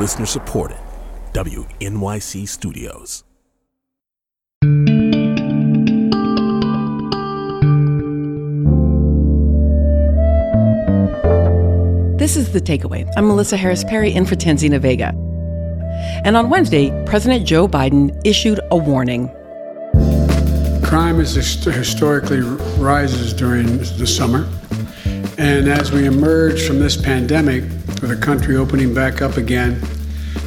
Listener supported. WNYC Studios. This is The Takeaway. I'm Melissa Harris Perry in for Tanzina Vega. And on Wednesday, President Joe Biden issued a warning. Crime is historically rises during the summer. And as we emerge from this pandemic, with the country opening back up again,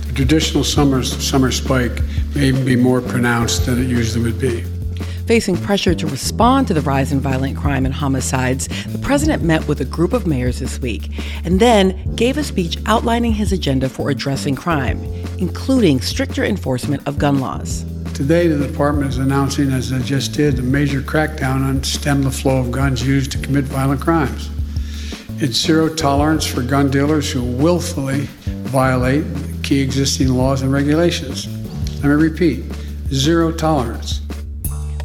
the traditional summer, summer spike may be more pronounced than it usually would be. Facing pressure to respond to the rise in violent crime and homicides, the president met with a group of mayors this week and then gave a speech outlining his agenda for addressing crime, including stricter enforcement of gun laws. Today, the department is announcing, as I just did, a major crackdown on stem the flow of guns used to commit violent crimes. It's zero tolerance for gun dealers who willfully violate key existing laws and regulations. Let me repeat zero tolerance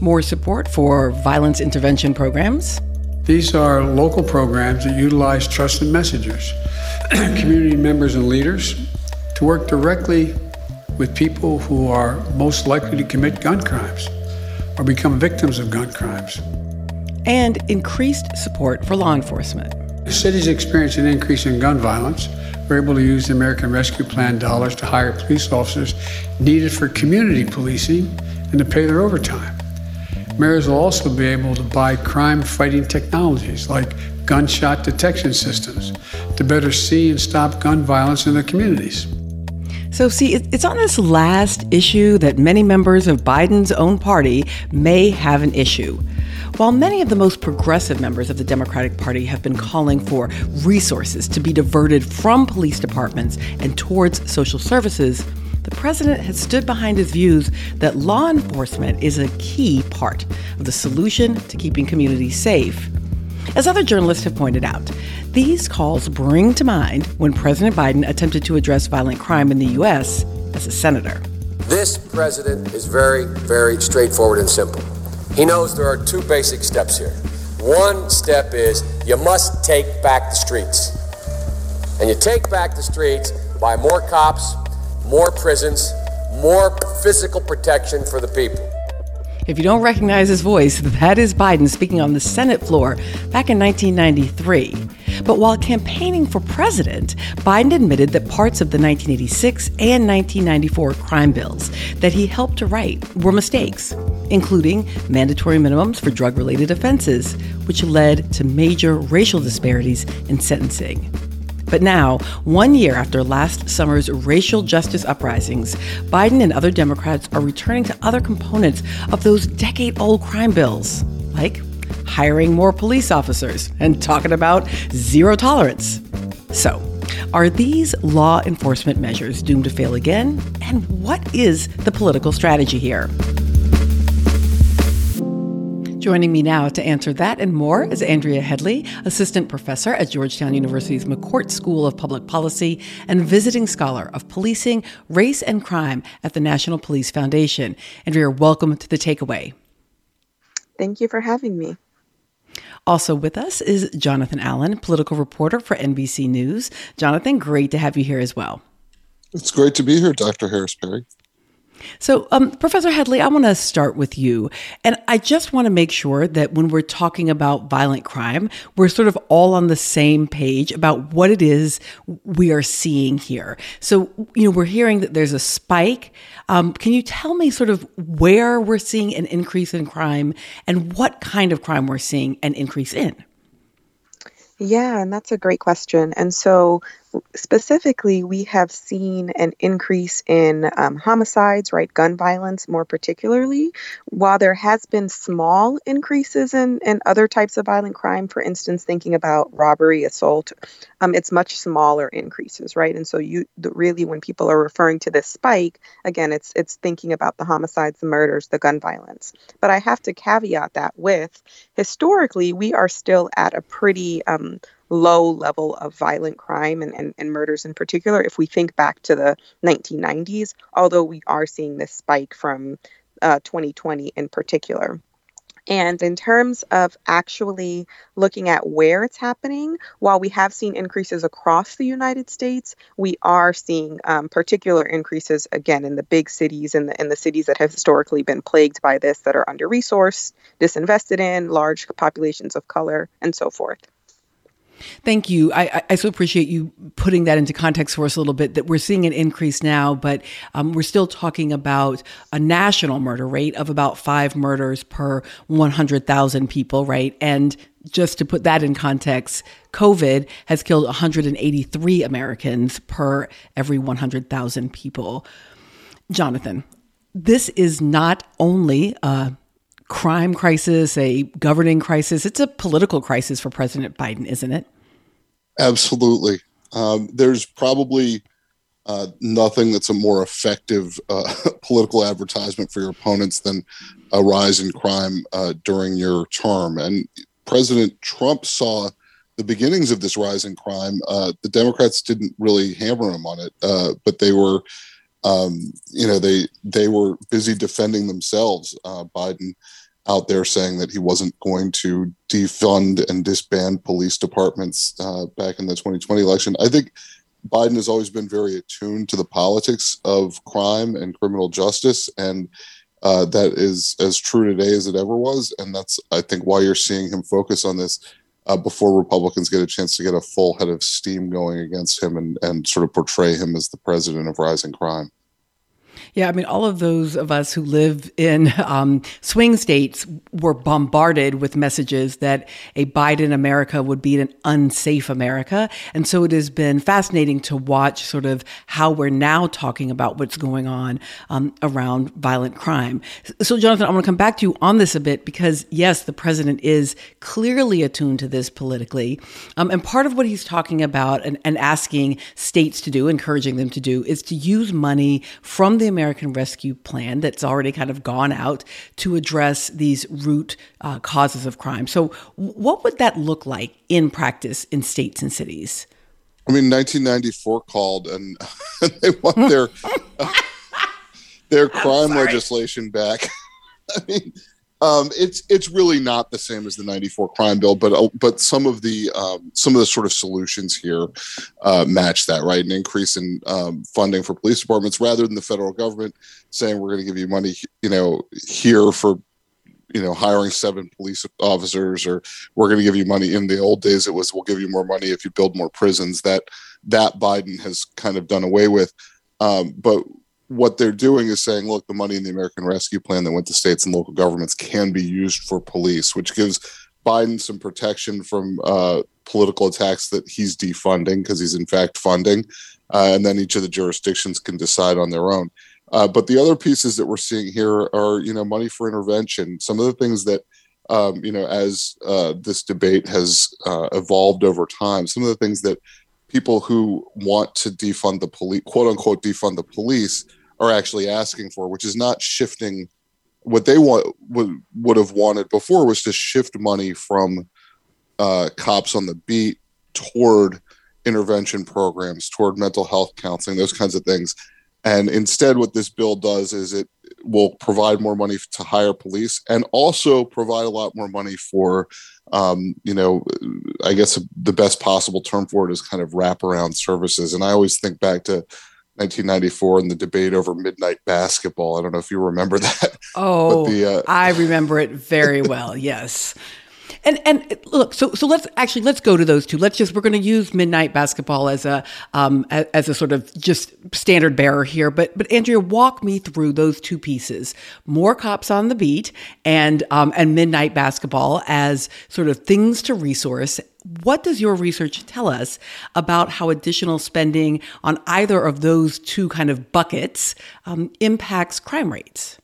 more support for violence intervention programs. These are local programs that utilize trusted messengers, community members, and leaders to work directly with people who are most likely to commit gun crimes or become victims of gun crimes. And increased support for law enforcement. The cities experience an increase in gun violence. We're able to use the American Rescue Plan dollars to hire police officers needed for community policing and to pay their overtime. Mayors will also be able to buy crime fighting technologies like gunshot detection systems to better see and stop gun violence in their communities. So, see, it's on this last issue that many members of Biden's own party may have an issue. While many of the most progressive members of the Democratic Party have been calling for resources to be diverted from police departments and towards social services, the president has stood behind his views that law enforcement is a key part of the solution to keeping communities safe. As other journalists have pointed out, these calls bring to mind when President Biden attempted to address violent crime in the U.S. as a senator. This president is very, very straightforward and simple. He knows there are two basic steps here. One step is you must take back the streets. And you take back the streets by more cops, more prisons, more physical protection for the people. If you don't recognize his voice, that is Biden speaking on the Senate floor back in 1993. But while campaigning for president, Biden admitted that parts of the 1986 and 1994 crime bills that he helped to write were mistakes, including mandatory minimums for drug related offenses, which led to major racial disparities in sentencing. But now, one year after last summer's racial justice uprisings, Biden and other Democrats are returning to other components of those decade old crime bills, like hiring more police officers and talking about zero tolerance. So, are these law enforcement measures doomed to fail again? And what is the political strategy here? Joining me now to answer that and more is Andrea Headley, assistant professor at Georgetown University's McCourt School of Public Policy and visiting scholar of policing, race, and crime at the National Police Foundation. Andrea, welcome to the takeaway. Thank you for having me. Also with us is Jonathan Allen, political reporter for NBC News. Jonathan, great to have you here as well. It's great to be here, Dr. Harris Perry. So, um, Professor Headley, I want to start with you. And I just want to make sure that when we're talking about violent crime, we're sort of all on the same page about what it is we are seeing here. So, you know, we're hearing that there's a spike. Um, can you tell me sort of where we're seeing an increase in crime and what kind of crime we're seeing an increase in? Yeah, and that's a great question. And so, specifically, we have seen an increase in um, homicides, right? Gun violence, more particularly. While there has been small increases in, in other types of violent crime, for instance, thinking about robbery, assault, um, it's much smaller increases, right? And so, you the, really, when people are referring to this spike, again, it's it's thinking about the homicides, the murders, the gun violence. But I have to caveat that with historically, we are still at a pretty um, low level of violent crime and, and, and murders in particular if we think back to the 1990s, although we are seeing this spike from uh, 2020 in particular. And in terms of actually looking at where it's happening, while we have seen increases across the United States, we are seeing um, particular increases again in the big cities and the in the cities that have historically been plagued by this, that are under resourced, disinvested in, large populations of color, and so forth. Thank you. I, I so appreciate you putting that into context for us a little bit that we're seeing an increase now, but um, we're still talking about a national murder rate of about five murders per 100,000 people, right? And just to put that in context, COVID has killed 183 Americans per every 100,000 people. Jonathan, this is not only a crime crisis, a governing crisis. It's a political crisis for President Biden, isn't it? Absolutely. Um, there's probably uh, nothing that's a more effective uh, political advertisement for your opponents than a rise in crime uh, during your term. And President Trump saw the beginnings of this rise in crime. Uh, the Democrats didn't really hammer him on it, uh, but they were. Um, you know, they they were busy defending themselves. Uh, Biden out there saying that he wasn't going to defund and disband police departments uh, back in the 2020 election. I think Biden has always been very attuned to the politics of crime and criminal justice, and uh, that is as true today as it ever was. And that's, I think, why you're seeing him focus on this uh, before Republicans get a chance to get a full head of steam going against him and, and sort of portray him as the president of rising crime. Yeah, I mean, all of those of us who live in um, swing states were bombarded with messages that a Biden America would be an unsafe America. And so it has been fascinating to watch sort of how we're now talking about what's going on um, around violent crime. So, Jonathan, I want to come back to you on this a bit because, yes, the president is clearly attuned to this politically. Um, and part of what he's talking about and, and asking states to do, encouraging them to do, is to use money from the American Rescue Plan that's already kind of gone out to address these root uh, causes of crime. So, what would that look like in practice in states and cities? I mean, 1994 called and they want their uh, their crime legislation back. I mean, um, it's it's really not the same as the '94 crime bill, but uh, but some of the um, some of the sort of solutions here uh, match that, right? An increase in um, funding for police departments rather than the federal government saying we're going to give you money, you know, here for you know hiring seven police officers, or we're going to give you money. In the old days, it was we'll give you more money if you build more prisons. That that Biden has kind of done away with. Um, but what they're doing is saying, look, the money in the American Rescue Plan that went to states and local governments can be used for police, which gives Biden some protection from uh, political attacks that he's defunding because he's in fact funding, uh, and then each of the jurisdictions can decide on their own. Uh, but the other pieces that we're seeing here are, you know, money for intervention. Some of the things that, um, you know, as uh, this debate has uh, evolved over time, some of the things that people who want to defund the police, quote unquote, defund the police, are actually asking for, which is not shifting what they want would would have wanted before was to shift money from uh, cops on the beat toward intervention programs, toward mental health counseling, those kinds of things. And instead, what this bill does is it will provide more money to hire police and also provide a lot more money for, um, you know, I guess the best possible term for it is kind of wraparound services. And I always think back to 1994 and the debate over midnight basketball. I don't know if you remember that. Oh, the, uh, I remember it very well. yes. And and look, so so let's actually let's go to those two. Let's just we're going to use midnight basketball as a um as a sort of just standard bearer here. But but Andrea, walk me through those two pieces: more cops on the beat and um and midnight basketball as sort of things to resource what does your research tell us about how additional spending on either of those two kind of buckets um, impacts crime rates?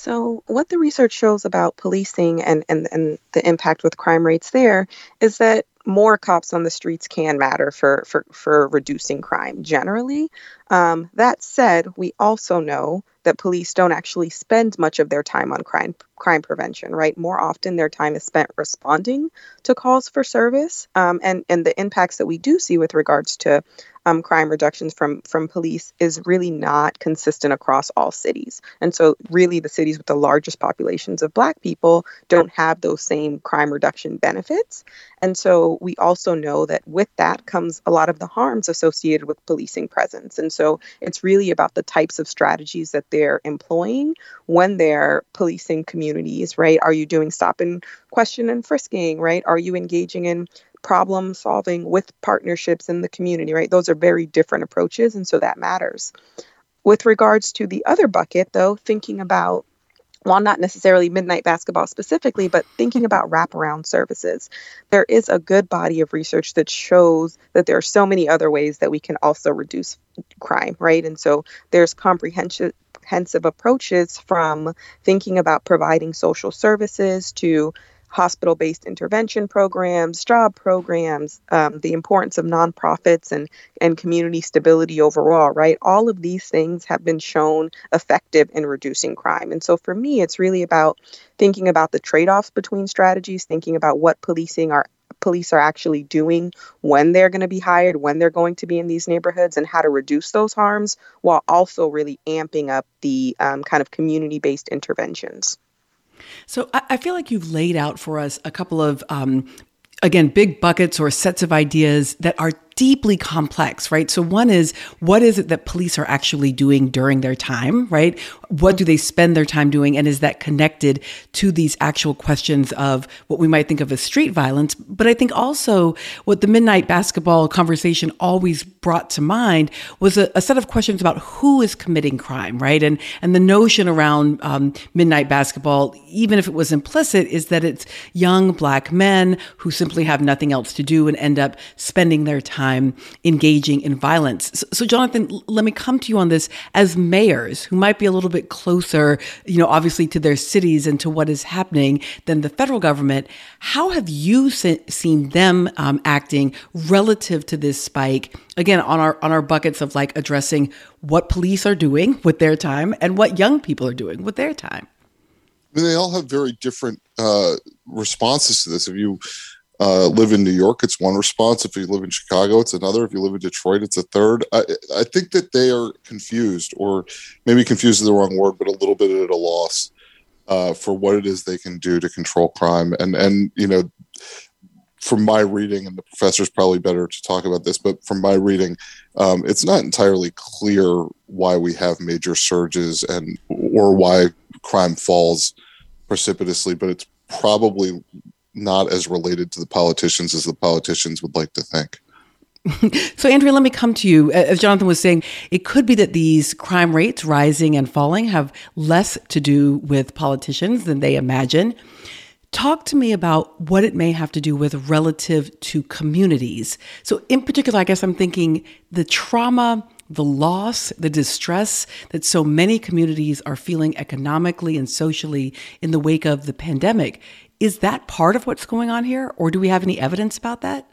So, what the research shows about policing and, and, and the impact with crime rates there is that more cops on the streets can matter for, for, for reducing crime generally. Um, that said, we also know that police don't actually spend much of their time on crime crime prevention, right? More often, their time is spent responding to calls for service, um, and and the impacts that we do see with regards to um, crime reductions from from police is really not consistent across all cities. And so, really, the cities with the largest populations of Black people don't have those same crime reduction benefits. And so, we also know that with that comes a lot of the harms associated with policing presence. And so, it's really about the types of strategies that they're employing when they're policing communities, right? Are you doing stop and question and frisking, right? Are you engaging in problem solving with partnerships in the community, right? Those are very different approaches, and so that matters. With regards to the other bucket, though, thinking about while not necessarily midnight basketball specifically, but thinking about wraparound services, there is a good body of research that shows that there are so many other ways that we can also reduce crime, right? And so there's comprehensive approaches from thinking about providing social services to hospital based intervention programs, job programs, um, the importance of nonprofits and, and community stability overall, right? All of these things have been shown effective in reducing crime. And so for me, it's really about thinking about the trade offs between strategies, thinking about what policing are police are actually doing when they're going to be hired, when they're going to be in these neighborhoods, and how to reduce those harms while also really amping up the um, kind of community based interventions. So I, feel like you've laid out for us a couple of um, again, big buckets or sets of ideas that are deeply complex, right? So one is what is it that police are actually doing during their time, right? What do they spend their time doing? And is that connected to these actual questions of what we might think of as street violence? But I think also what the midnight basketball conversation always brought to mind was a, a set of questions about who is committing crime, right? And and the notion around um, midnight basketball, even if it was implicit, is that it's young black men who simply have nothing else to do and end up spending their time engaging in violence. So, so, Jonathan, let me come to you on this as mayors who might be a little bit closer, you know, obviously to their cities and to what is happening than the federal government. How have you se- seen them um, acting relative to this spike? Again, on our on our buckets of like addressing what police are doing with their time and what young people are doing with their time. I mean, they all have very different uh, responses to this. If you uh, live in New York, it's one response. If you live in Chicago, it's another. If you live in Detroit, it's a third. I, I think that they are confused, or maybe confused is the wrong word, but a little bit at a loss uh, for what it is they can do to control crime. And and you know, from my reading, and the professor's probably better to talk about this, but from my reading, um, it's not entirely clear why we have major surges and or why crime falls precipitously. But it's probably not as related to the politicians as the politicians would like to think. so, Andrea, let me come to you. As Jonathan was saying, it could be that these crime rates rising and falling have less to do with politicians than they imagine. Talk to me about what it may have to do with relative to communities. So, in particular, I guess I'm thinking the trauma, the loss, the distress that so many communities are feeling economically and socially in the wake of the pandemic. Is that part of what's going on here, or do we have any evidence about that?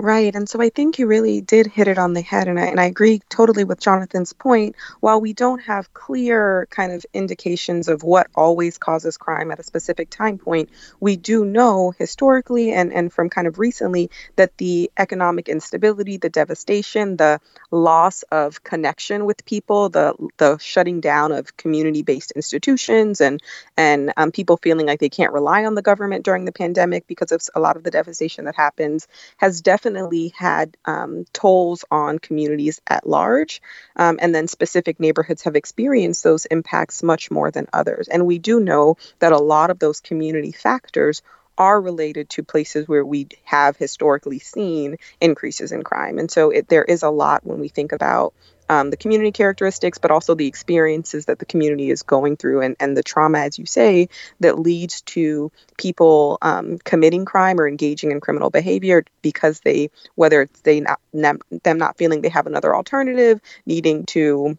Right. And so I think you really did hit it on the head. And I, and I agree totally with Jonathan's point. While we don't have clear kind of indications of what always causes crime at a specific time point, we do know historically and, and from kind of recently that the economic instability, the devastation, the loss of connection with people, the, the shutting down of community based institutions, and, and um, people feeling like they can't rely on the government during the pandemic because of a lot of the devastation that happens has definitely definitely had um, tolls on communities at large. Um, and then specific neighborhoods have experienced those impacts much more than others. And we do know that a lot of those community factors are related to places where we have historically seen increases in crime. And so it, there is a lot when we think about um, the community characteristics, but also the experiences that the community is going through and, and the trauma, as you say, that leads to people um, committing crime or engaging in criminal behavior because they, whether it's they not, them not feeling they have another alternative, needing to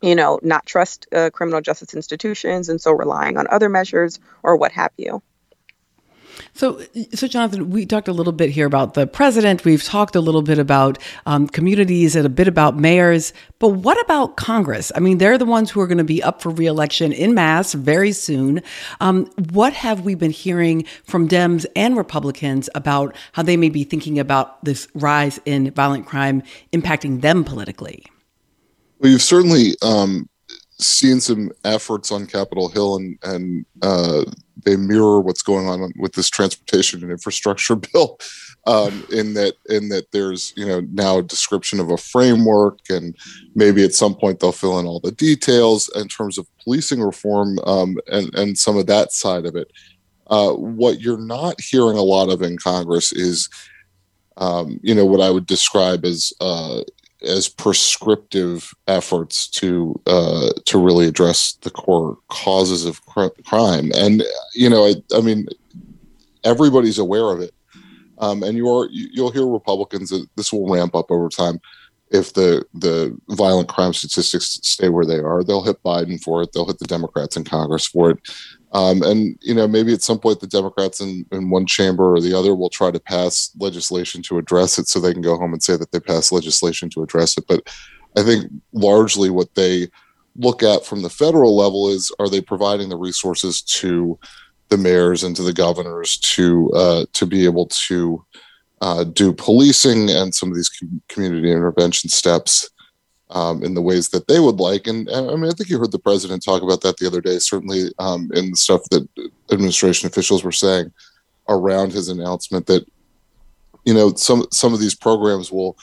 you know, not trust uh, criminal justice institutions and so relying on other measures or what have you. So, so Jonathan, we talked a little bit here about the president. We've talked a little bit about um, communities and a bit about mayors. But what about Congress? I mean, they're the ones who are going to be up for reelection in mass very soon. Um, what have we been hearing from Dems and Republicans about how they may be thinking about this rise in violent crime impacting them politically? Well, you've certainly um, seen some efforts on Capitol Hill, and and uh, they mirror what's going on with this transportation and infrastructure bill. Um, in that, in that, there's you know now a description of a framework, and maybe at some point they'll fill in all the details in terms of policing reform um, and and some of that side of it. Uh, what you're not hearing a lot of in Congress is, um, you know, what I would describe as uh, as prescriptive efforts to uh, to really address the core causes of cr- crime. And you know, I, I, mean, everybody's aware of it, um, and you are you'll hear Republicans that this will ramp up over time. If the the violent crime statistics stay where they are, they'll hit Biden for it. They'll hit the Democrats in Congress for it. Um, and you know, maybe at some point the Democrats in, in one chamber or the other will try to pass legislation to address it, so they can go home and say that they passed legislation to address it. But I think largely what they look at from the federal level is: are they providing the resources to the mayors and to the governors to uh, to be able to uh, do policing and some of these community intervention steps um, in the ways that they would like. And, I mean, I think you heard the president talk about that the other day, certainly um, in the stuff that administration officials were saying around his announcement that, you know, some, some of these programs will,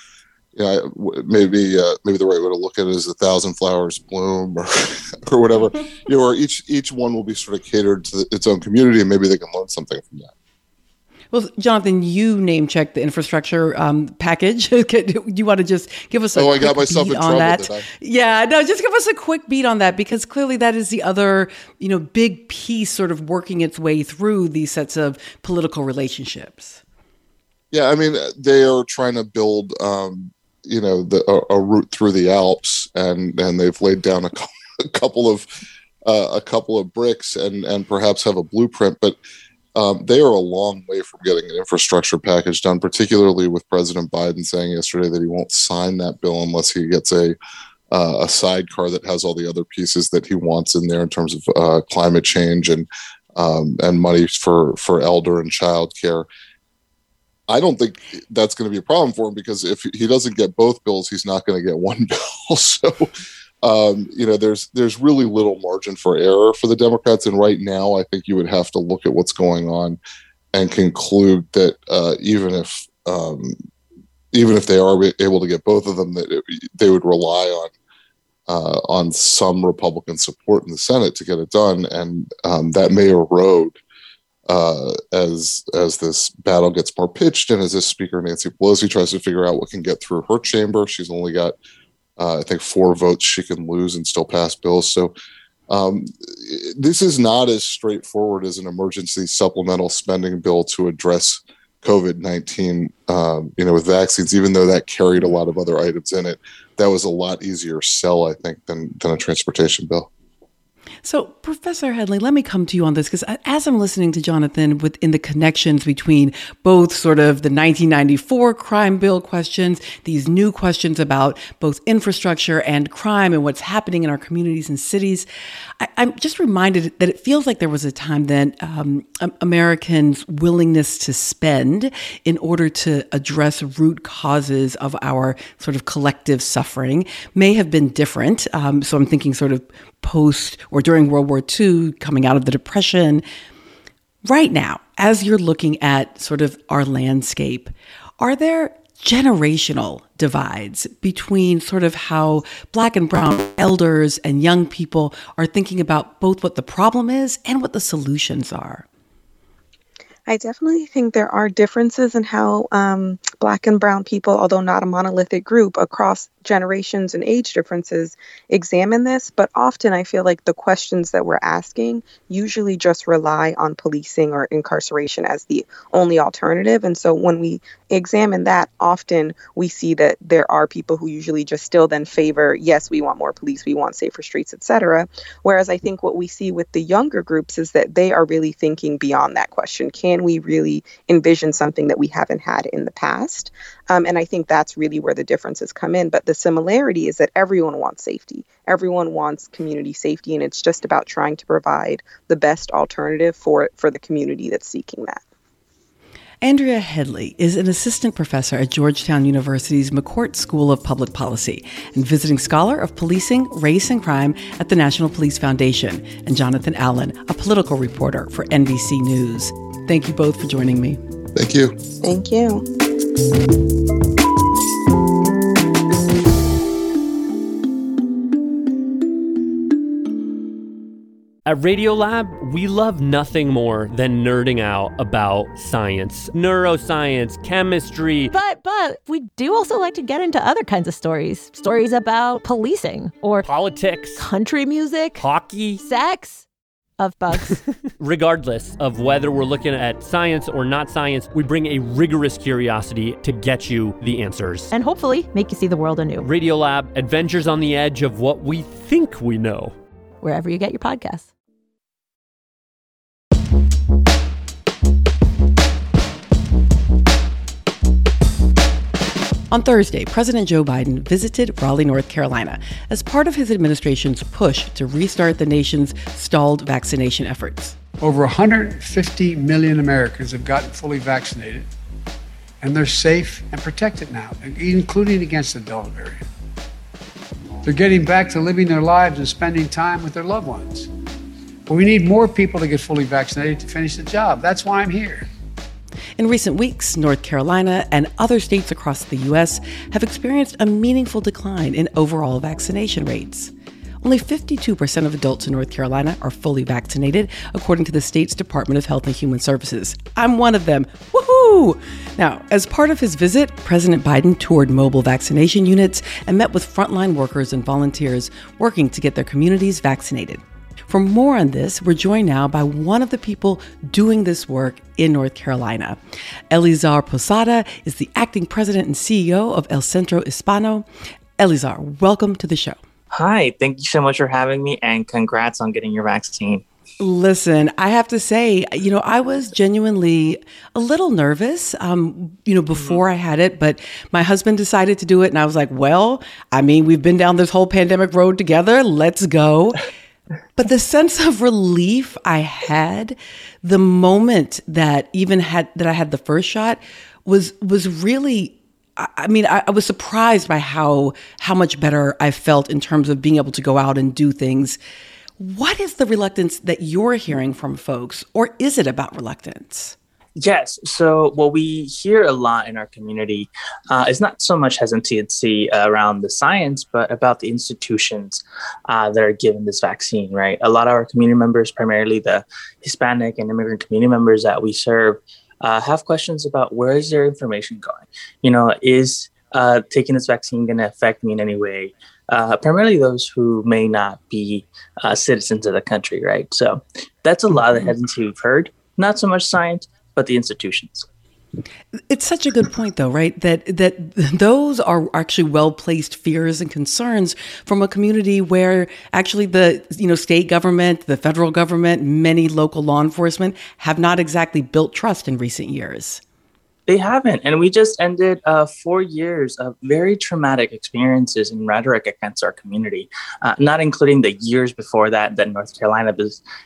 you know, maybe uh, maybe the right way to look at it is a thousand flowers bloom or or whatever. you know, or each each one will be sort of catered to its own community, and maybe they can learn something from that. Well, Jonathan, you name checked the infrastructure um, package. Do you want to just give us a oh, I got myself in on that? Yeah, no, just give us a quick beat on that because clearly that is the other, you know, big piece sort of working its way through these sets of political relationships. Yeah, I mean, they are trying to build, um, you know, the, a, a, route through the Alps, and and they've laid down a, a couple of uh, a couple of bricks, and and perhaps have a blueprint, but um, they are a long way from getting an infrastructure package done, particularly with President Biden saying yesterday that he won't sign that bill unless he gets a uh, a sidecar that has all the other pieces that he wants in there in terms of uh, climate change and um, and money for for elder and child care. I don't think that's going to be a problem for him because if he doesn't get both bills, he's not going to get one bill. so um, you know, there's there's really little margin for error for the Democrats, and right now, I think you would have to look at what's going on and conclude that uh, even if um, even if they are able to get both of them, that it, they would rely on uh, on some Republican support in the Senate to get it done, and um, that may erode uh, as as this battle gets more pitched, and as this Speaker Nancy Pelosi tries to figure out what can get through her chamber. She's only got uh, I think four votes she can lose and still pass bills. So um, this is not as straightforward as an emergency supplemental spending bill to address COVID nineteen. Um, you know, with vaccines, even though that carried a lot of other items in it, that was a lot easier sell, I think, than than a transportation bill. So, Professor Headley, let me come to you on this because as I'm listening to Jonathan within the connections between both sort of the 1994 crime bill questions, these new questions about both infrastructure and crime and what's happening in our communities and cities, I, am just reminded that it feels like there was a time that um, Americans' willingness to spend in order to address root causes of our sort of collective suffering may have been different. Um, so I'm thinking sort of post or during World War II, coming out of the Depression. Right now, as you're looking at sort of our landscape, are there generational divides between sort of how black and brown elders and young people are thinking about both what the problem is and what the solutions are? I definitely think there are differences in how um, Black and Brown people, although not a monolithic group across generations and age differences, examine this. But often I feel like the questions that we're asking usually just rely on policing or incarceration as the only alternative. And so when we examine that, often we see that there are people who usually just still then favor, yes, we want more police, we want safer streets, etc. Whereas I think what we see with the younger groups is that they are really thinking beyond that question. Can we really envision something that we haven't had in the past? Um, and I think that's really where the differences come in. But the similarity is that everyone wants safety. Everyone wants community safety, and it's just about trying to provide the best alternative for for the community that's seeking that. Andrea Headley is an assistant professor at Georgetown University's McCourt School of Public Policy and visiting scholar of policing, race, and crime at the National Police Foundation, and Jonathan Allen, a political reporter for NBC News. Thank you both for joining me. Thank you. Thank you. At Radiolab, we love nothing more than nerding out about science, neuroscience, chemistry. But but we do also like to get into other kinds of stories. Stories about policing or politics, country music, hockey, sex of bugs. Regardless of whether we're looking at science or not science, we bring a rigorous curiosity to get you the answers. and hopefully make you see the world anew. Radiolab, adventures on the edge of what we think we know. Wherever you get your podcasts. On Thursday, President Joe Biden visited Raleigh, North Carolina, as part of his administration's push to restart the nation's stalled vaccination efforts. Over 150 million Americans have gotten fully vaccinated, and they're safe and protected now, including against the Delta variant. They're getting back to living their lives and spending time with their loved ones. But we need more people to get fully vaccinated to finish the job. That's why I'm here. In recent weeks, North Carolina and other states across the U.S. have experienced a meaningful decline in overall vaccination rates. Only 52% of adults in North Carolina are fully vaccinated, according to the state's Department of Health and Human Services. I'm one of them. Woohoo! Now, as part of his visit, President Biden toured mobile vaccination units and met with frontline workers and volunteers working to get their communities vaccinated. For more on this, we're joined now by one of the people doing this work in North Carolina. Eleazar Posada is the acting president and CEO of El Centro Hispano. Eleazar, welcome to the show. Hi, thank you so much for having me and congrats on getting your vaccine. Listen, I have to say, you know, I was genuinely a little nervous, um, you know, before I had it, but my husband decided to do it. And I was like, well, I mean, we've been down this whole pandemic road together. Let's go. But the sense of relief I had the moment that even had that I had the first shot was was really I mean, I, I was surprised by how how much better I felt in terms of being able to go out and do things. What is the reluctance that you're hearing from folks, or is it about reluctance? Yes. So, what we hear a lot in our community uh, is not so much hesitancy around the science, but about the institutions uh, that are given this vaccine, right? A lot of our community members, primarily the Hispanic and immigrant community members that we serve, uh, have questions about where is their information going? You know, is uh, taking this vaccine going to affect me in any way? Uh, primarily those who may not be uh, citizens of the country, right? So, that's a lot of the hesitancy we've heard. Not so much science, but the institutions. It's such a good point, though, right? That that those are actually well placed fears and concerns from a community where actually the you know state government, the federal government, many local law enforcement have not exactly built trust in recent years. They haven't. And we just ended uh, four years of very traumatic experiences and rhetoric against our community, uh, not including the years before that that North Carolina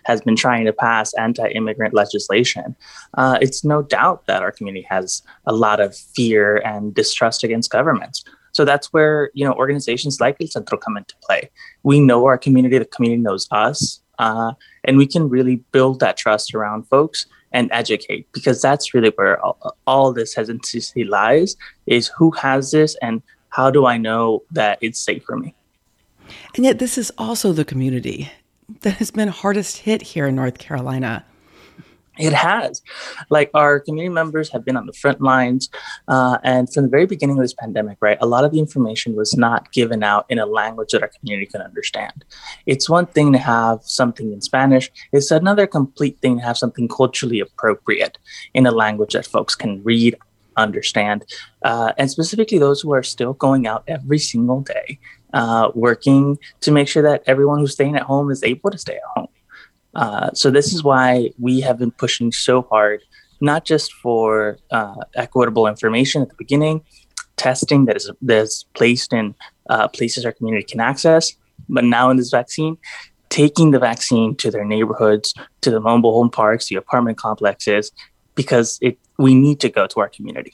has, been trying to pass anti immigrant legislation. Uh, it's no doubt that our community has a lot of fear and distrust against governments. So that's where you know organizations like El Centro come into play. We know our community, the community knows us, uh, and we can really build that trust around folks and educate because that's really where all, all this hesitancy lies is who has this and how do i know that it's safe for me And yet, this is also the community that has been hardest hit here in North Carolina. It has. Like our community members have been on the front lines. Uh, and from the very beginning of this pandemic, right, a lot of the information was not given out in a language that our community can understand. It's one thing to have something in Spanish, it's another complete thing to have something culturally appropriate in a language that folks can read, understand, uh, and specifically those who are still going out every single day, uh, working to make sure that everyone who's staying at home is able to stay at home. Uh, so this is why we have been pushing so hard, not just for uh, equitable information at the beginning, testing that is that's placed in uh, places our community can access, but now in this vaccine, taking the vaccine to their neighborhoods, to the mobile home parks, the apartment complexes, because it we need to go to our community.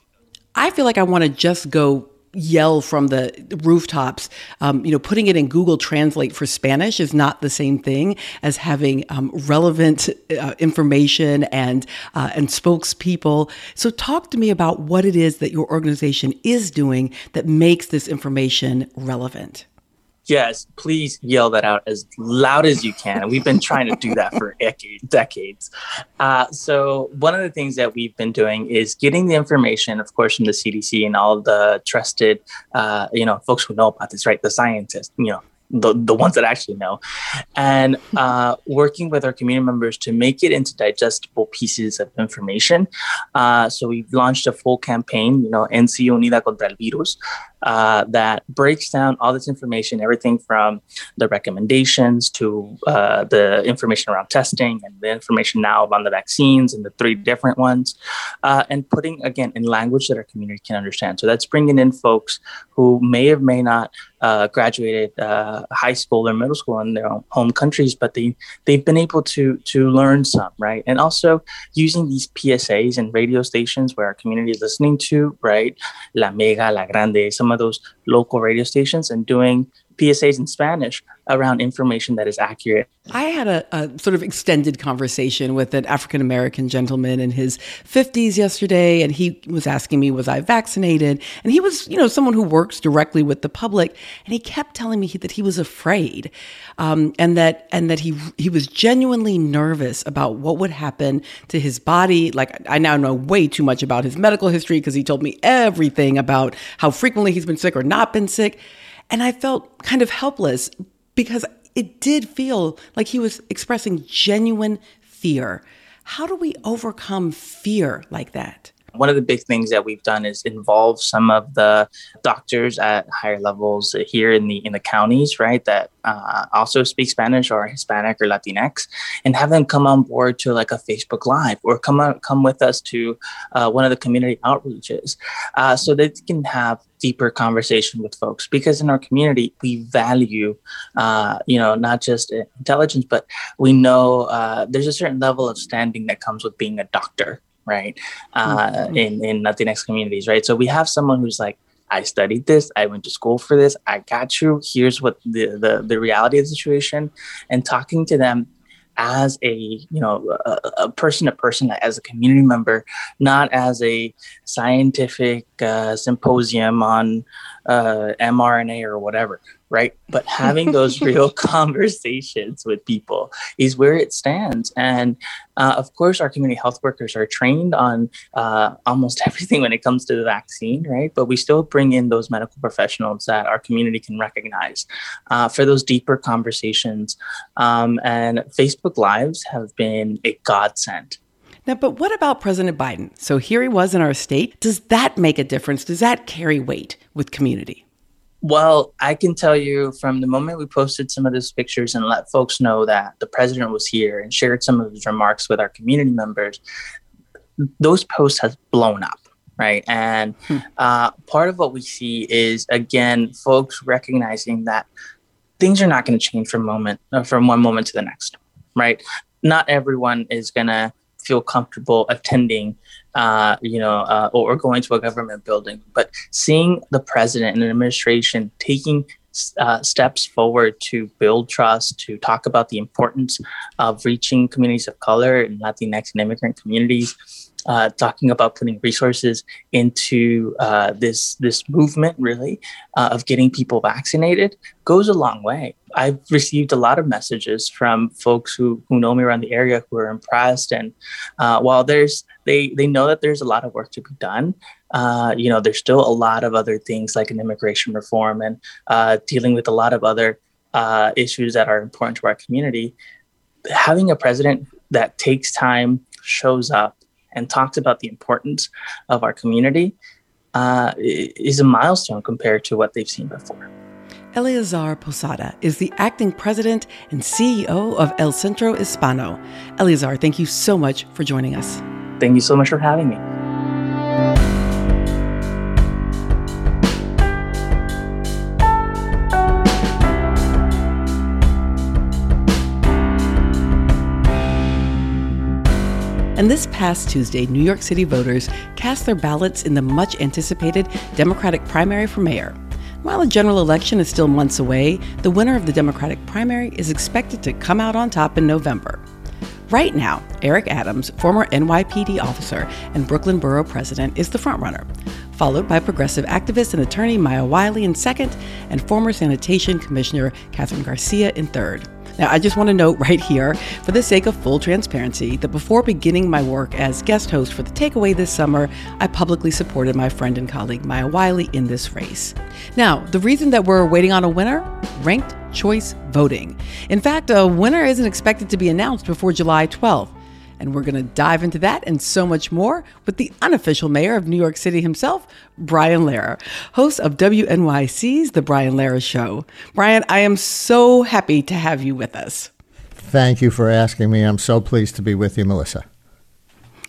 I feel like I want to just go yell from the rooftops. Um, you know, putting it in Google Translate for Spanish is not the same thing as having um, relevant uh, information and uh, and spokespeople. So, talk to me about what it is that your organization is doing that makes this information relevant yes, please yell that out as loud as you can. And we've been trying to do that for decades. Uh, so one of the things that we've been doing is getting the information, of course, from the CDC and all the trusted, uh, you know, folks who know about this, right? The scientists, you know, the, the ones that actually know, and uh, working with our community members to make it into digestible pieces of information. Uh, so we've launched a full campaign, you know, NC Unida contra el Virus, uh, that breaks down all this information, everything from the recommendations to uh, the information around testing and the information now about the vaccines and the three different ones, uh, and putting again in language that our community can understand. So that's bringing in folks who may or may not uh, graduated uh, high school or middle school in their home countries, but they they've been able to to learn some, right? And also using these PSAs and radio stations where our community is listening to, right? La Mega, La Grande, some of those local radio stations and doing PSAs in Spanish around information that is accurate. I had a, a sort of extended conversation with an African American gentleman in his 50s yesterday, and he was asking me, Was I vaccinated? And he was, you know, someone who works directly with the public, and he kept telling me that he was afraid, um, and that and that he he was genuinely nervous about what would happen to his body. Like I now know way too much about his medical history because he told me everything about how frequently he's been sick or not been sick. And I felt kind of helpless because it did feel like he was expressing genuine fear. How do we overcome fear like that? One of the big things that we've done is involve some of the doctors at higher levels here in the in the counties, right, that uh, also speak Spanish or Hispanic or Latinx, and have them come on board to like a Facebook Live or come on, come with us to uh, one of the community outreaches, uh, so they can have deeper conversation with folks. Because in our community, we value, uh, you know, not just intelligence, but we know uh, there's a certain level of standing that comes with being a doctor right? Uh, mm-hmm. In in Latinx communities, right? So we have someone who's like, I studied this, I went to school for this, I got you. Here's what the the, the reality of the situation, and talking to them as a you know a, a person to person as a community member not as a scientific uh, symposium on uh, mrna or whatever right? But having those real conversations with people is where it stands. And uh, of course, our community health workers are trained on uh, almost everything when it comes to the vaccine, right? But we still bring in those medical professionals that our community can recognize uh, for those deeper conversations. Um, and Facebook Lives have been a godsend. Now, but what about President Biden? So here he was in our state. Does that make a difference? Does that carry weight with community? Well, I can tell you from the moment we posted some of those pictures and let folks know that the president was here and shared some of his remarks with our community members, those posts have blown up right? And hmm. uh, part of what we see is again, folks recognizing that things are not going to change from moment uh, from one moment to the next, right? Not everyone is going to feel comfortable attending uh, you know, uh, or, or, going to a government building. But seeing the president and the administration taking uh, steps forward to build trust, to talk about the importance of reaching communities of color and Latinx and immigrant communities, uh, talking about putting resources into uh, this this movement, really, uh, of getting people vaccinated, goes a long way. I've received a lot of messages from folks who, who know me around the area who are impressed. And uh, while there's they they know that there's a lot of work to be done, uh, you know, there's still a lot of other things like an immigration reform and uh, dealing with a lot of other issues that are important to our community. Having a president that takes time, shows up, and talked about the importance of our community uh, is a milestone compared to what they've seen before. Eleazar Posada is the acting president and CEO of El Centro Hispano. Eleazar, thank you so much for joining us. Thank you so much for having me. And this past Tuesday, New York City voters cast their ballots in the much anticipated Democratic primary for mayor. While a general election is still months away, the winner of the Democratic primary is expected to come out on top in November. Right now, Eric Adams, former NYPD officer and Brooklyn Borough president, is the frontrunner, followed by progressive activist and attorney Maya Wiley in second, and former sanitation commissioner Kathryn Garcia in third. Now, I just want to note right here, for the sake of full transparency, that before beginning my work as guest host for The Takeaway this summer, I publicly supported my friend and colleague Maya Wiley in this race. Now, the reason that we're waiting on a winner? Ranked choice voting. In fact, a winner isn't expected to be announced before July 12th. And we're going to dive into that and so much more with the unofficial mayor of New York City himself, Brian Lehrer, host of WNYC's The Brian Lehrer Show. Brian, I am so happy to have you with us. Thank you for asking me. I'm so pleased to be with you, Melissa.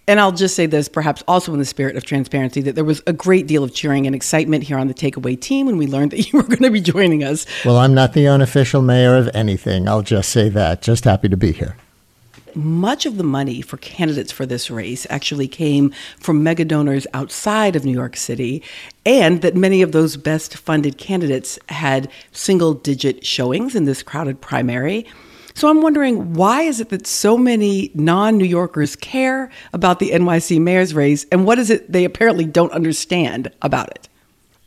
And I'll just say this, perhaps also in the spirit of transparency, that there was a great deal of cheering and excitement here on the Takeaway team when we learned that you were going to be joining us. Well, I'm not the unofficial mayor of anything. I'll just say that. Just happy to be here much of the money for candidates for this race actually came from mega donors outside of New York City, and that many of those best funded candidates had single digit showings in this crowded primary. So I'm wondering why is it that so many non New Yorkers care about the NYC mayor's race, and what is it they apparently don't understand about it?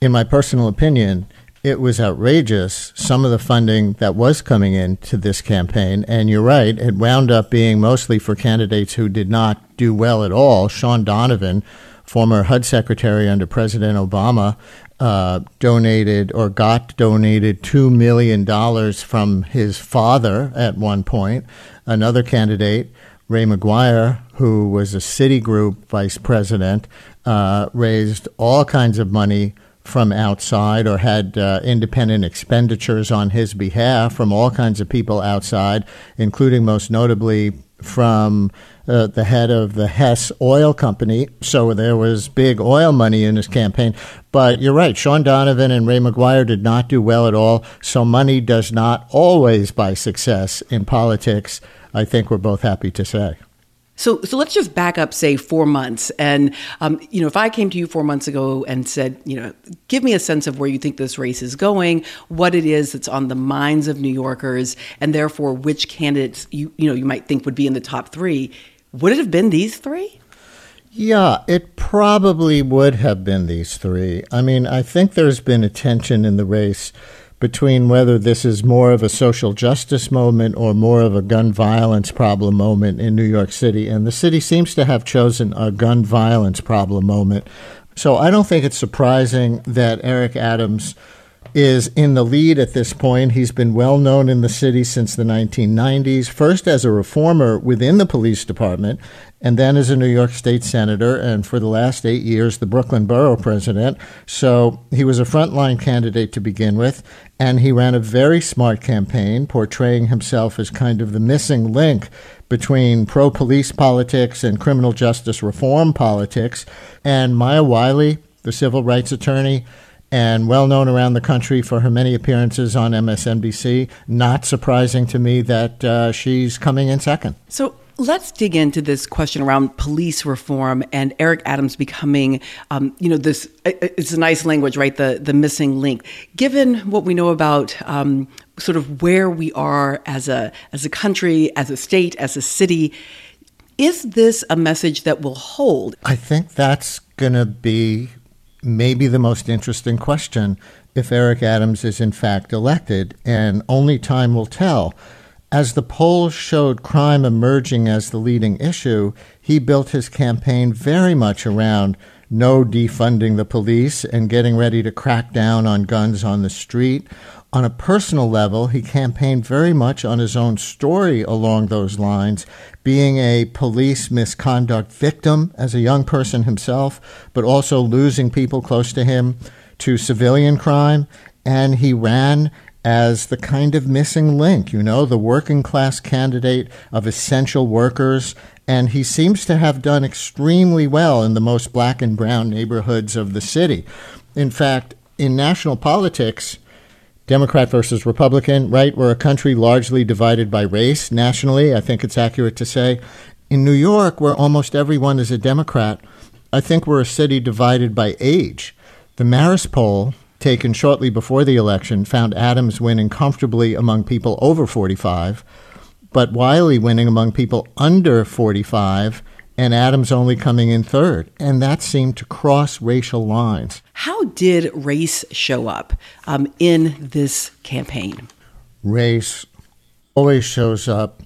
In my personal opinion, it was outrageous some of the funding that was coming into this campaign. And you're right, it wound up being mostly for candidates who did not do well at all. Shaun Donovan, former HUD secretary under President Obama, uh, donated or got donated $2 million from his father at one point. Another candidate, Ray McGuire, who was a Citigroup vice president, uh, raised all kinds of money from outside or had uh, independent expenditures on his behalf from all kinds of people outside, including most notably from uh, the head of the Hess Oil Company. So there was big oil money in his campaign. But you're right, Shaun Donovan and Ray McGuire did not do well at all. So money does not always buy success in politics. I think we're both happy to say. So, so let's just back up, say, four months. And, um, you know, if I came to you four months ago and said, you know, give me a sense of where you think this race is going, what it is that's on the minds of New Yorkers, and therefore which candidates you, you know, you might think would be in the top three, would it have been these three? Yeah, it probably would have been these three. I mean, I think there's been a tension in the race between whether this is more of a social justice moment or more of a gun violence problem moment in New York City. And the city seems to have chosen a gun violence problem moment. So I don't think it's surprising that Eric Adams is in the lead at this point. He's been well known in the city since the 1990s, first as a reformer within the police department, and then as a New York State Senator, and for the last eight years, the Brooklyn Borough President. So he was a frontline candidate to begin with, and he ran a very smart campaign, portraying himself as kind of the missing link between pro police politics and criminal justice reform politics. And Maya Wiley, the civil rights attorney, and well known around the country for her many appearances on MSNBC. Not surprising to me that uh, she's coming in second. So let's dig into this question around police reform and Eric Adams becoming, um, you know, this. It's a nice language, right? The the missing link. Given what we know about um, sort of where we are as a as a country, as a state, as a city Is this a message that will hold? I think that's going to be maybe the most interesting question if Eric Adams is in fact elected, and only time will tell. As the polls showed crime emerging as the leading issue, he built his campaign very much around no defunding the police and getting ready to crack down on guns on the street. On a personal level, he campaigned very much on his own story along those lines, being a police misconduct victim as a young person himself, but also losing people close to him to civilian crime. And he ran as the kind of missing link, you know, the working class candidate of essential workers. And he seems to have done extremely well in the most black and brown neighborhoods of the city. In fact, in national politics, Democrat versus Republican, right? We're a country largely divided by race nationally, I think it's accurate to say. In New York, where almost everyone is a Democrat, I think we're a city divided by age. The Marist poll, taken shortly before the election, found Adams winning comfortably among people over 45, but Wiley winning among people under 45 and Adams only coming in third. And that seemed to cross racial lines. How did race show up um, in this campaign? Race always shows up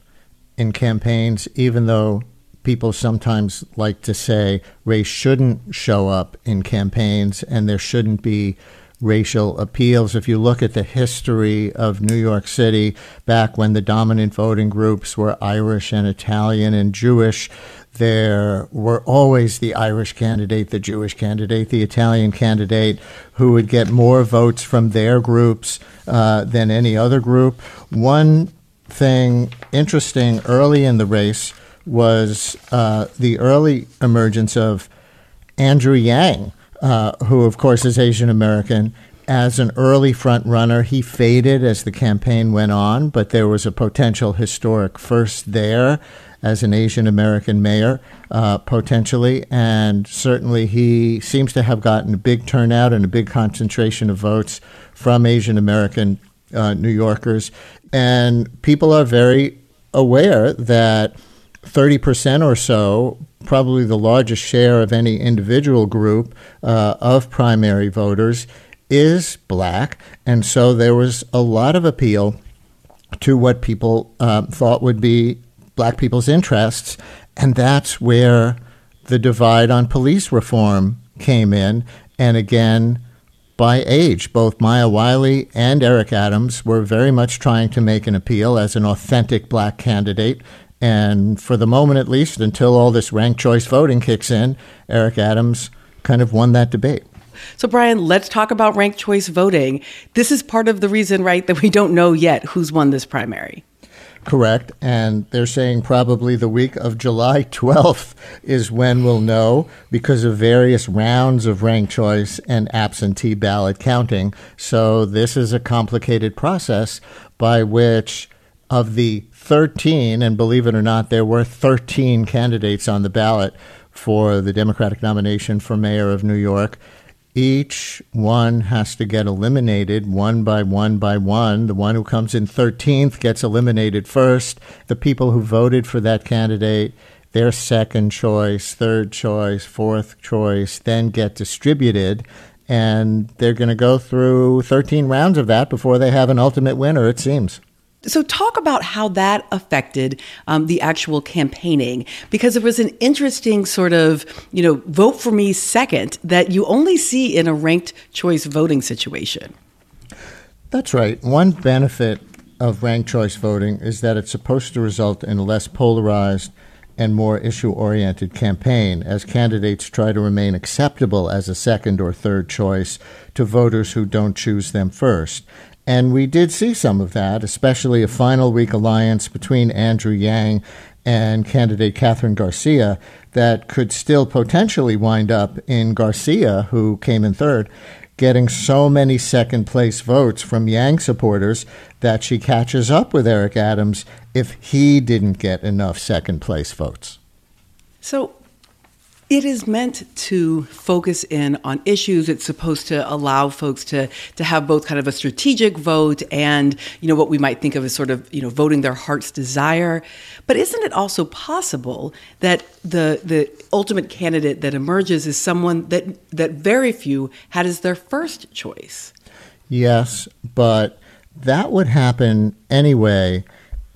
in campaigns, even though people sometimes like to say race shouldn't show up in campaigns and there shouldn't be racial appeals. If you look at the history of New York City back when the dominant voting groups were Irish and Italian and Jewish, there were always the Irish candidate, the Jewish candidate, the Italian candidate who would get more votes from their groups uh, than any other group. One thing interesting early in the race was uh, the early emergence of Andrew Yang, uh, who, of course, is Asian American. As an early front runner, he faded as the campaign went on, but there was a potential historic first there as an Asian American mayor, uh, potentially. And certainly he seems to have gotten a big turnout and a big concentration of votes from Asian American uh, New Yorkers. And people are very aware that 30% or so, probably the largest share of any individual group uh, of primary voters, is black. And so there was a lot of appeal to what people uh, thought would be black people's interests. And that's where the divide on police reform came in. And again, by age, both Maya Wiley and Eric Adams were very much trying to make an appeal as an authentic black candidate. And for the moment, at least, until all this ranked choice voting kicks in, Eric Adams kind of won that debate. So, Brian, let's talk about ranked choice voting. This is part of the reason, right, that we don't know yet who's won this primary. Correct. And they're saying probably the week of July 12th is when we'll know because of various rounds of ranked choice and absentee ballot counting. So this is a complicated process by which of the 13, and believe it or not, there were 13 candidates on the ballot for the Democratic nomination for mayor of New York each one has to get eliminated one by one by one. The one who comes in 13th gets eliminated first. The people who voted for that candidate, their second choice, third choice, fourth choice, then get distributed. And they're going to go through 13 rounds of that before they have an ultimate winner, it seems. So, talk about how that affected um, the actual campaigning, because it was an interesting sort of, you know, vote for me second that you only see in a ranked choice voting situation. That's right. One benefit of ranked choice voting is that it's supposed to result in a less polarized and more issue oriented campaign as candidates try to remain acceptable as a second or third choice to voters who don't choose them first. And we did see some of that, especially a final week alliance between Andrew Yang and candidate Kathryn Garcia that could still potentially wind up in Garcia, who came in third, getting so many second place votes from Yang supporters that she catches up with Eric Adams if he didn't get enough second place votes. So it is meant to focus in on issues. It's supposed to allow folks to to have both kind of a strategic vote and you know what we might think of as sort of you know voting their heart's desire. But isn't it also possible that the the ultimate candidate that emerges is someone that that very few had as their first choice? Yes, but that would happen anyway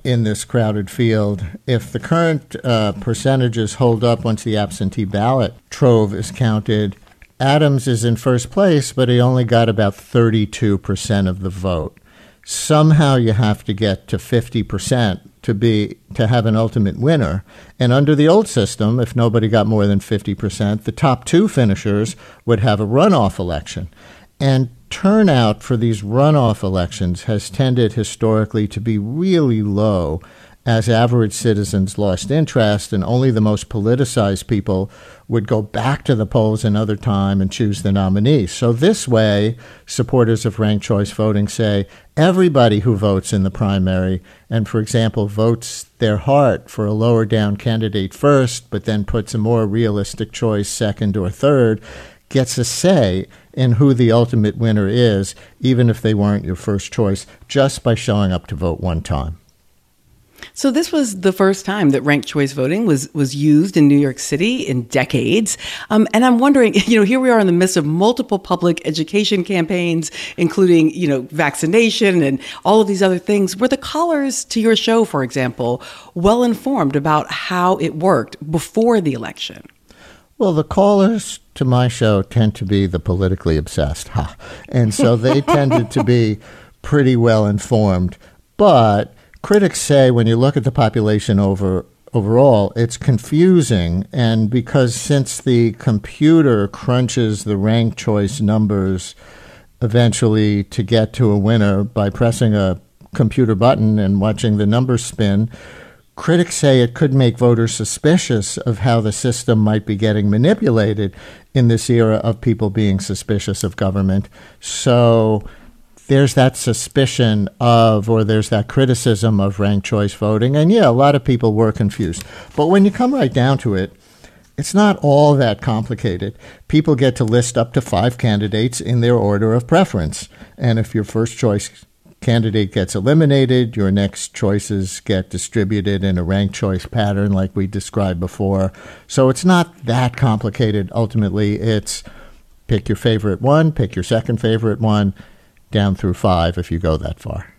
in this crowded field. If the current uh, percentages hold up once the absentee ballot trove is counted, Adams is in first place, but he only got about 32% of the vote. Somehow you have to get to 50% to be to have an ultimate winner. And under the old system, if nobody got more than 50%, the top two finishers would have a runoff election. And turnout for these runoff elections has tended historically to be really low as average citizens lost interest and only the most politicized people would go back to the polls another time and choose the nominee. So this way, supporters of ranked choice voting say everybody who votes in the primary and for example votes their heart for a lower down candidate first but then puts a more realistic choice second or third gets a say in who the ultimate winner is, even if they weren't your first choice, just by showing up to vote one time. So this was the first time that ranked choice voting was was used in New York City in decades, um, and I'm wondering, you know, here we are in the midst of multiple public education campaigns, including you know vaccination and all of these other things. Were the callers to your show, for example, well informed about how it worked before the election? Well, the callers to my show tend to be the politically obsessed, ha. And so they tended to be pretty well informed. But critics say when you look at the population over overall, it's confusing. And because since the computer crunches the rank choice numbers eventually to get to a winner by pressing a computer button and watching the numbers spin, Critics say it could make voters suspicious of how the system might be getting manipulated in this era of people being suspicious of government. So there's that suspicion of, or there's that criticism of ranked choice voting. And yeah, a lot of people were confused. But when you come right down to it, it's not all that complicated. People get to list up to five candidates in their order of preference. And if your first choice candidate gets eliminated, your next choices get distributed in a ranked choice pattern like we described before. So it's not that complicated. Ultimately, it's pick your favorite one, pick your second favorite one, down through five if you go that far.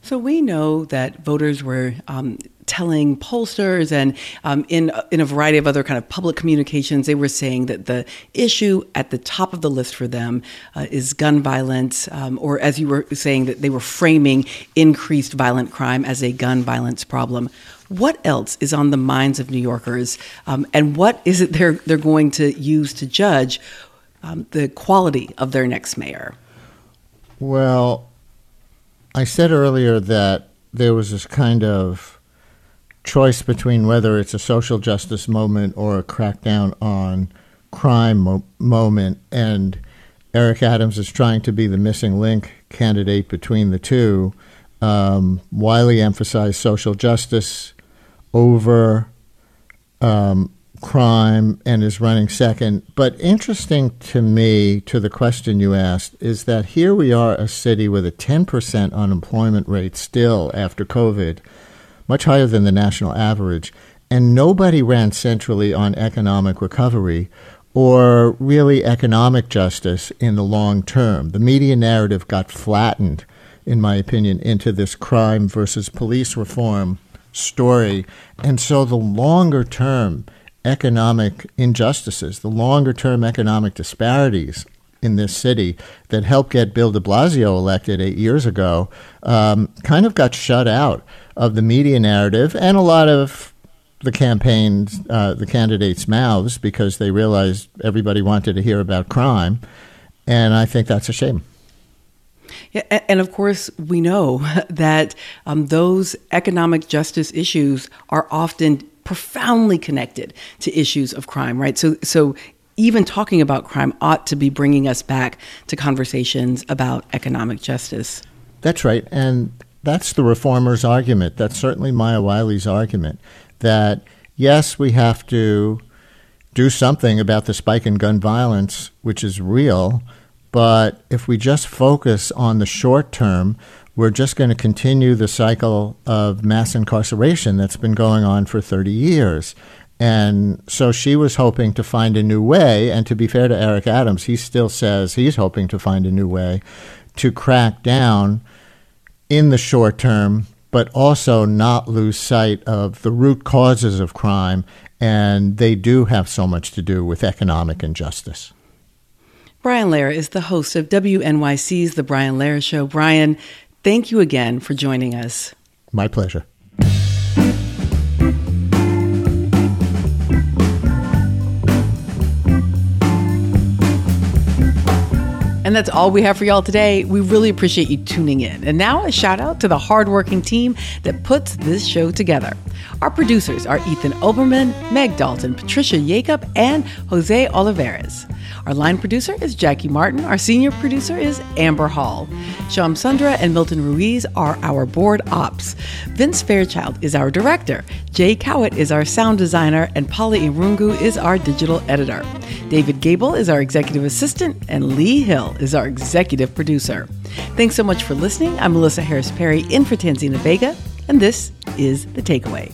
So we know that voters were um, telling pollsters and um, in in a variety of other kind of public communications, they were saying that the issue at the top of the list for them uh, is gun violence, um, or as you were saying, that they were framing increased violent crime as a gun violence problem. What else is on the minds of New Yorkers, um, and what is it they're they're going to use to judge um, the quality of their next mayor? Well, I said earlier that there was this kind of choice between whether it's a social justice moment or a crackdown on crime mo- moment. And Eric Adams is trying to be the missing link candidate between the two. Um, Wiley emphasized social justice over um, crime and is running second. But interesting to me, to the question you asked, is that here we are, a city with a 10% unemployment rate still after COVID much higher than the national average, and nobody ran centrally on economic recovery or really economic justice in the long term. The media narrative got flattened, in my opinion, into this crime versus police reform story. And so the longer term economic injustices, the longer term economic disparities in this city that helped get Bill de Blasio elected eight years ago um, kind of got shut out of the media narrative and a lot of the campaigns, uh, the candidates' mouths because they realized everybody wanted to hear about crime. And I think that's a shame. Yeah, and of course, we know that um, those economic justice issues are often profoundly connected to issues of crime, right? So, so even talking about crime ought to be bringing us back to conversations about economic justice. That's right. And that's the reformers' argument. That's certainly Maya Wiley's argument that yes, we have to do something about the spike in gun violence, which is real. But if we just focus on the short term, we're just going to continue the cycle of mass incarceration that's been going on for 30 years. And so she was hoping to find a new way. And to be fair to Eric Adams, he still says he's hoping to find a new way to crack down in the short term, but also not lose sight of the root causes of crime. And they do have so much to do with economic injustice. Brian Lehrer is the host of WNYC's The Brian Lehrer Show. Brian, thank you again for joining us. My pleasure. And that's all we have for y'all today. We really appreciate you tuning in. And now a shout out to the hardworking team that puts this show together. Our producers are Ethan Oberman, Meg Dalton, Patricia Jacob, and Jose Olivares. Our line producer is Jackie Martin. Our senior producer is Amber Hall. Sham Sundra and Milton Ruiz are our board ops. Vince Fairchild is our director. Jay Cowit is our sound designer. And Polly Irungu is our digital editor. David Gable is our executive assistant. And Lee Hill is our executive producer. Thanks so much for listening. I'm Melissa Harris Perry in for Tanzina Vega, and this is The Takeaway.